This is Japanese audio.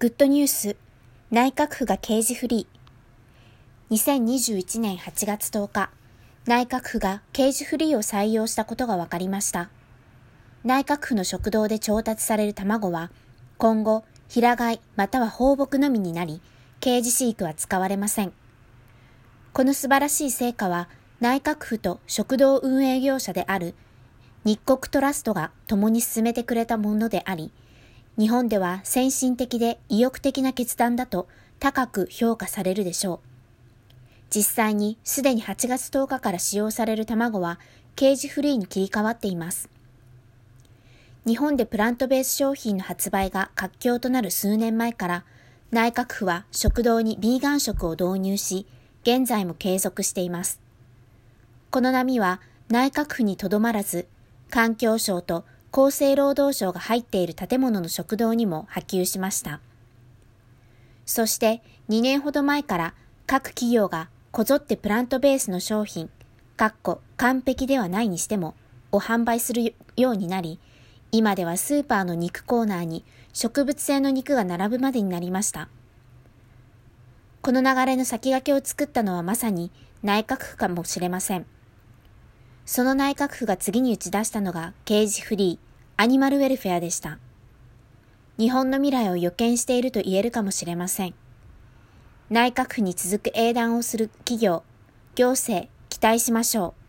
グッドニュース、内閣府が刑事フリー。2021年8月10日、内閣府が刑事フリーを採用したことが分かりました。内閣府の食堂で調達される卵は、今後、平飼いまたは放牧のみになり、刑事飼育は使われません。この素晴らしい成果は、内閣府と食堂運営業者である日国トラストが共に進めてくれたものであり、日本では先進的で意欲的な決断だと高く評価されるでしょう。実際にすでに8月10日から使用される卵はケージフリーに切り替わっています。日本でプラントベース商品の発売が活況となる数年前から内閣府は食堂にビーガン食を導入し、現在も継続しています。この波は内閣府にとどまらず、環境省と厚生労働省が入っている建物の食堂にも波及しました。そして2年ほど前から各企業がこぞってプラントベースの商品、かっこ完璧ではないにしても、を販売するようになり、今ではスーパーの肉コーナーに植物性の肉が並ぶまでになりました。この流れの先駆けを作ったのはまさに内閣府かもしれません。その内閣府が次に打ち出したのがケージフリー、アニマルウェルフェアでした。日本の未来を予見していると言えるかもしれません。内閣府に続く英断をする企業、行政、期待しましょう。